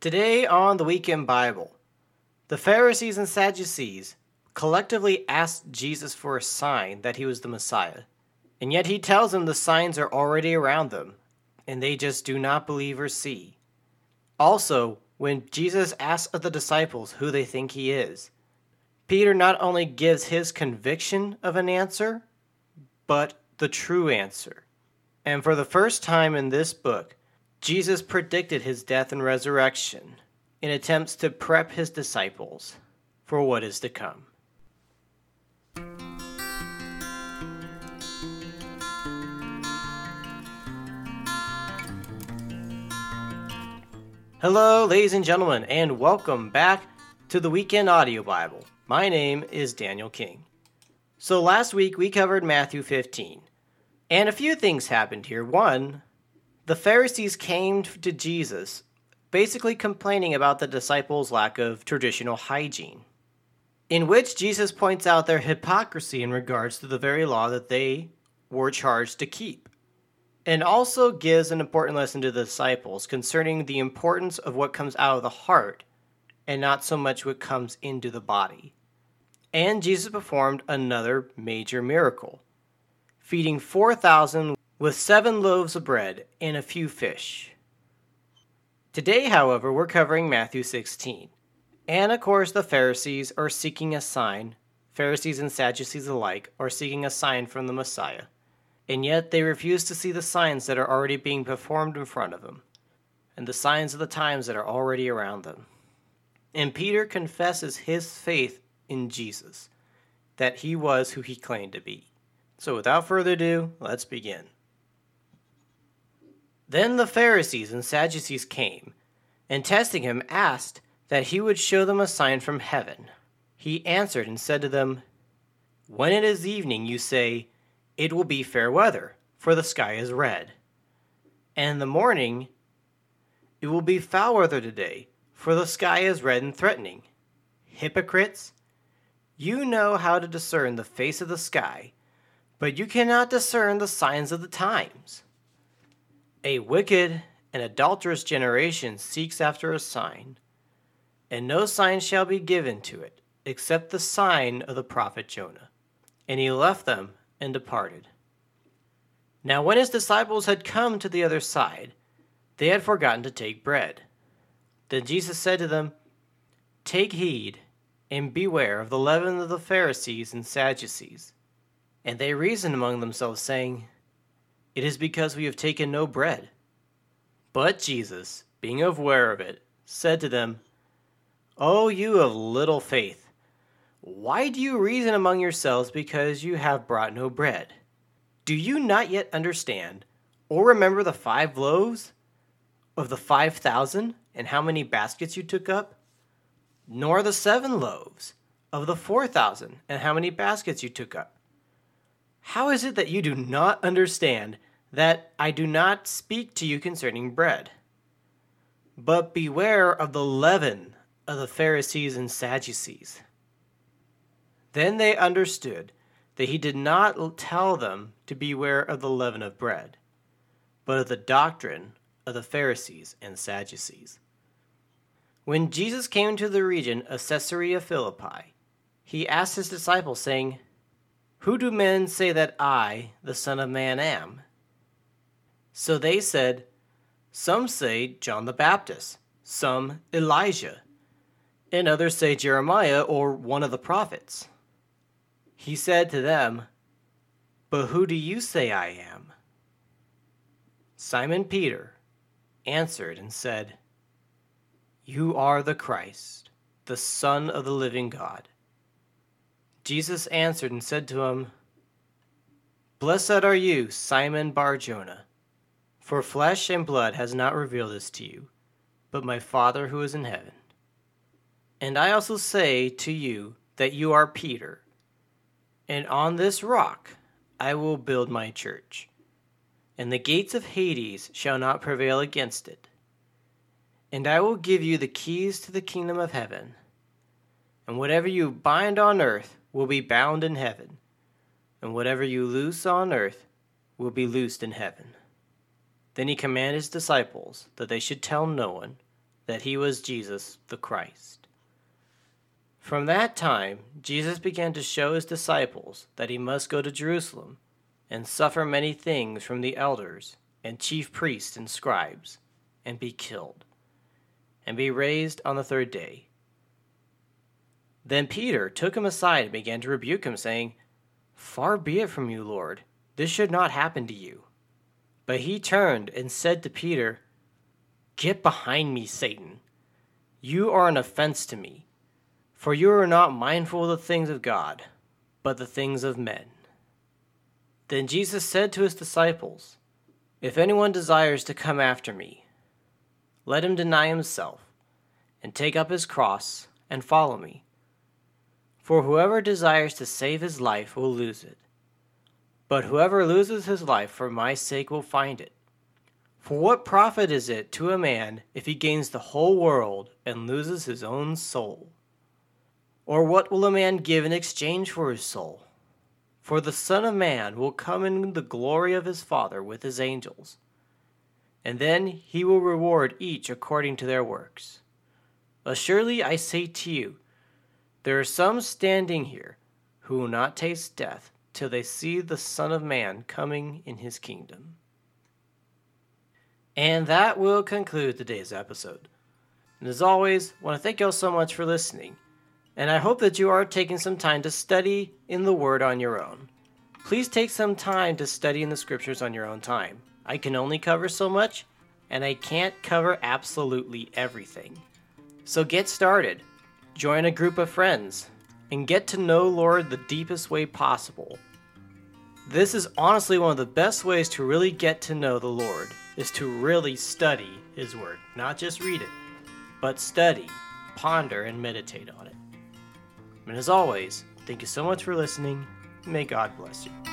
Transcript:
Today on the Weekend Bible, the Pharisees and Sadducees collectively asked Jesus for a sign that he was the Messiah, and yet he tells them the signs are already around them, and they just do not believe or see. Also, when Jesus asks of the disciples who they think he is, Peter not only gives his conviction of an answer, but the true answer. And for the first time in this book, Jesus predicted his death and resurrection in attempts to prep his disciples for what is to come. Hello, ladies and gentlemen, and welcome back to the Weekend Audio Bible. My name is Daniel King. So, last week we covered Matthew 15, and a few things happened here. One, the Pharisees came to Jesus basically complaining about the disciples' lack of traditional hygiene, in which Jesus points out their hypocrisy in regards to the very law that they were charged to keep, and also gives an important lesson to the disciples concerning the importance of what comes out of the heart and not so much what comes into the body. And Jesus performed another major miracle, feeding 4,000 with seven loaves of bread and a few fish. Today, however, we're covering Matthew 16. And of course, the Pharisees are seeking a sign. Pharisees and Sadducees alike are seeking a sign from the Messiah. And yet they refuse to see the signs that are already being performed in front of them, and the signs of the times that are already around them. And Peter confesses his faith in Jesus, that he was who he claimed to be. So without further ado, let's begin. Then the Pharisees and Sadducees came, and testing him, asked that he would show them a sign from heaven. He answered and said to them, When it is evening, you say, It will be fair weather, for the sky is red. And in the morning, It will be foul weather today, for the sky is red and threatening. Hypocrites, you know how to discern the face of the sky, but you cannot discern the signs of the times. A wicked and adulterous generation seeks after a sign, and no sign shall be given to it except the sign of the prophet Jonah. And he left them and departed. Now, when his disciples had come to the other side, they had forgotten to take bread. Then Jesus said to them, Take heed and beware of the leaven of the Pharisees and Sadducees. And they reasoned among themselves, saying, it is because we have taken no bread. But Jesus, being aware of it, said to them, O you of little faith, why do you reason among yourselves because you have brought no bread? Do you not yet understand, or remember the five loaves of the five thousand, and how many baskets you took up? Nor the seven loaves of the four thousand, and how many baskets you took up? How is it that you do not understand that I do not speak to you concerning bread. But beware of the leaven of the Pharisees and Sadducees. Then they understood that he did not tell them to beware of the leaven of bread, but of the doctrine of the Pharisees and Sadducees. When Jesus came to the region of Caesarea Philippi, he asked his disciples, saying, Who do men say that I, the Son of Man, am? So they said, Some say John the Baptist, some Elijah, and others say Jeremiah or one of the prophets. He said to them, But who do you say I am? Simon Peter answered and said, You are the Christ, the Son of the living God. Jesus answered and said to him, Blessed are you, Simon Bar Jonah for flesh and blood has not revealed this to you, but my Father who is in heaven. And I also say to you that you are Peter, and on this rock I will build my church, and the gates of Hades shall not prevail against it. And I will give you the keys to the kingdom of heaven. And whatever you bind on earth will be bound in heaven, and whatever you loose on earth will be loosed in heaven. Then he commanded his disciples that they should tell no one that he was Jesus the Christ. From that time, Jesus began to show his disciples that he must go to Jerusalem and suffer many things from the elders and chief priests and scribes, and be killed, and be raised on the third day. Then Peter took him aside and began to rebuke him, saying, Far be it from you, Lord, this should not happen to you. But he turned and said to Peter, Get behind me, Satan. You are an offense to me, for you are not mindful of the things of God, but the things of men. Then Jesus said to his disciples, If anyone desires to come after me, let him deny himself, and take up his cross, and follow me. For whoever desires to save his life will lose it but whoever loses his life for my sake will find it. For what profit is it to a man if he gains the whole world and loses his own soul? Or what will a man give in exchange for his soul? For the Son of Man will come in the glory of his Father with his angels, and then he will reward each according to their works. Assuredly, I say to you, there are some standing here who will not taste death till they see the Son of Man coming in his kingdom. And that will conclude today's episode. And as always, I want to thank you all so much for listening. And I hope that you are taking some time to study in the Word on your own. Please take some time to study in the Scriptures on your own time. I can only cover so much, and I can't cover absolutely everything. So get started. Join a group of friends and get to know Lord the deepest way possible this is honestly one of the best ways to really get to know the Lord, is to really study His Word. Not just read it, but study, ponder, and meditate on it. And as always, thank you so much for listening. May God bless you.